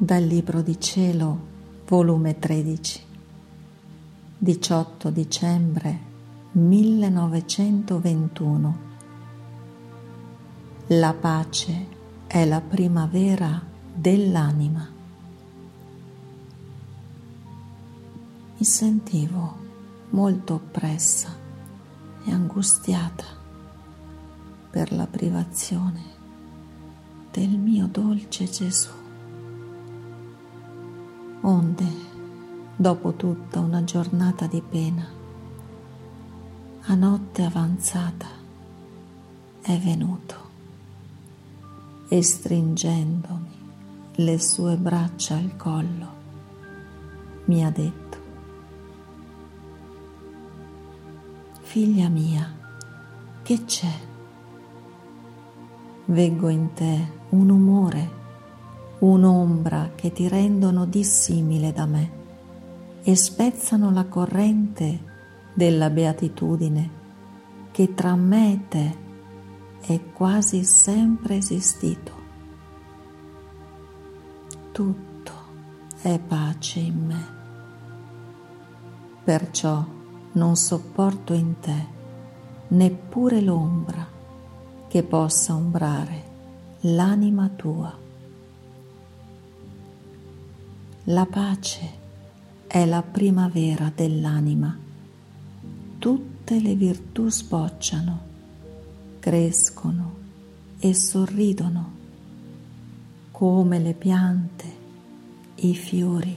Dal Libro di Cielo, volume 13, 18 dicembre 1921. La pace è la primavera dell'anima. Mi sentivo molto oppressa e angustiata per la privazione del mio dolce Gesù. Onde, dopo tutta una giornata di pena, a notte avanzata è venuto e stringendomi le sue braccia al collo mi ha detto Figlia mia, che c'è? Veggo in te un umore, un'ombra che ti rendono dissimile da me e spezzano la corrente della beatitudine che tra me e te è quasi sempre esistito. Tutto è pace in me. Perciò non sopporto in te neppure l'ombra che possa ombrare l'anima tua. La pace è la primavera dell'anima. Tutte le virtù sbocciano, crescono e sorridono come le piante, i fiori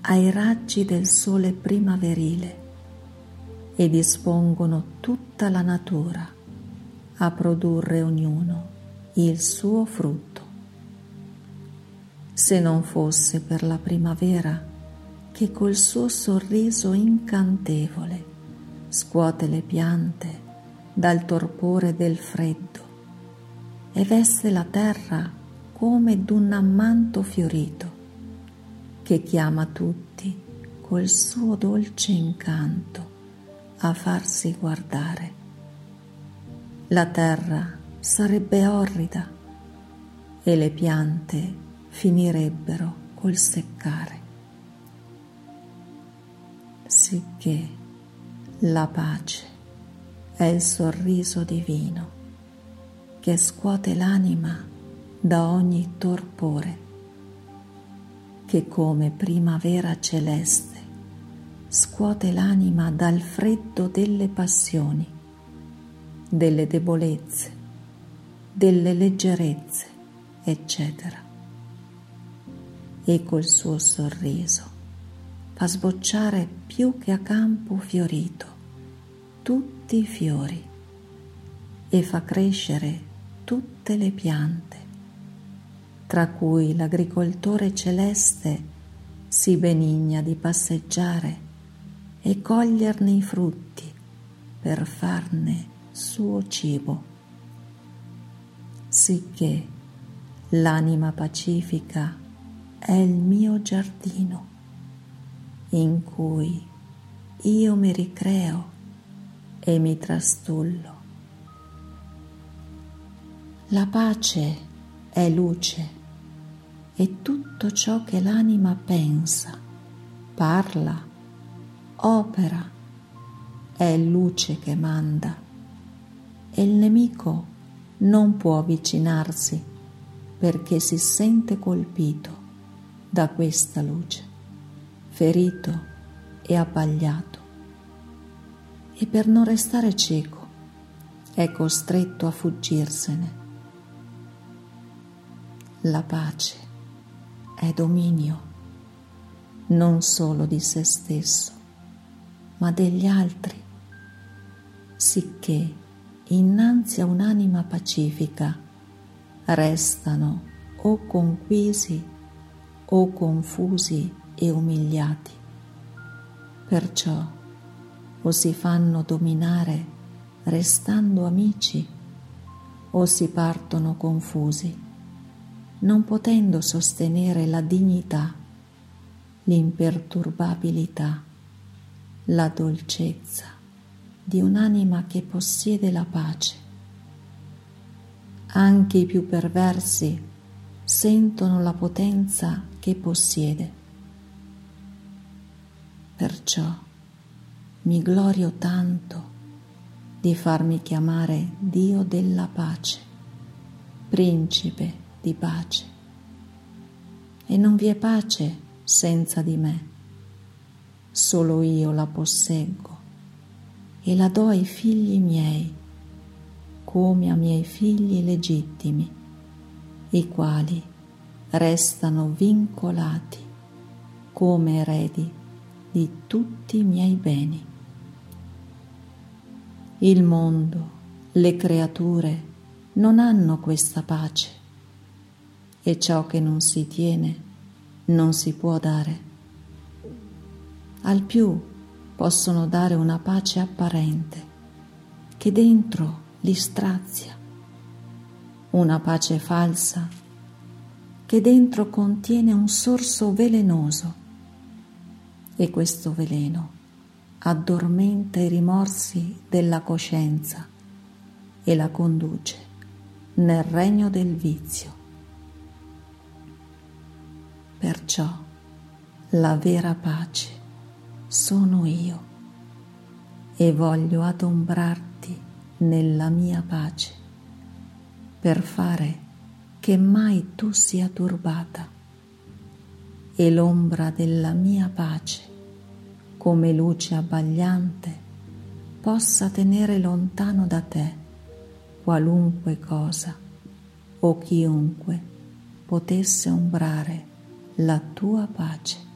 ai raggi del sole primaverile e dispongono tutta la natura a produrre ognuno il suo frutto. Se non fosse per la primavera che col suo sorriso incantevole scuote le piante dal torpore del freddo e veste la terra come d'un manto fiorito che chiama tutti col suo dolce incanto a farsi guardare. La terra sarebbe orrida e le piante finirebbero col seccare. Sicché la pace è il sorriso divino che scuote l'anima da ogni torpore, che come primavera celeste scuote l'anima dal freddo delle passioni, delle debolezze, delle leggerezze, eccetera. E col suo sorriso. Fa sbocciare più che a campo fiorito tutti i fiori e fa crescere tutte le piante, tra cui l'agricoltore celeste si benigna di passeggiare e coglierne i frutti per farne suo cibo, sicché l'anima pacifica è il mio giardino in cui io mi ricreo e mi trastullo. La pace è luce e tutto ciò che l'anima pensa, parla, opera, è luce che manda e il nemico non può avvicinarsi perché si sente colpito da questa luce, ferito e abbagliato. E per non restare cieco è costretto a fuggirsene. La pace è dominio non solo di se stesso, ma degli altri, sicché innanzi a un'anima pacifica restano o conquisi o confusi e umiliati. Perciò o si fanno dominare restando amici o si partono confusi, non potendo sostenere la dignità, l'imperturbabilità la dolcezza di un'anima che possiede la pace. Anche i più perversi sentono la potenza che possiede. Perciò mi glorio tanto di farmi chiamare Dio della pace, principe di pace. E non vi è pace senza di me, solo io la posseggo e la do ai figli miei, come a miei figli legittimi, i quali restano vincolati come eredi di tutti i miei beni. Il mondo, le creature non hanno questa pace e ciò che non si tiene non si può dare. Al più possono dare una pace apparente che dentro li strazia, una pace falsa che dentro contiene un sorso velenoso e questo veleno addormenta i rimorsi della coscienza e la conduce nel regno del vizio. Perciò la vera pace sono io e voglio adombrarti nella mia pace per fare che mai tu sia turbata e l'ombra della mia pace come luce abbagliante, possa tenere lontano da te qualunque cosa o chiunque potesse ombrare la tua pace.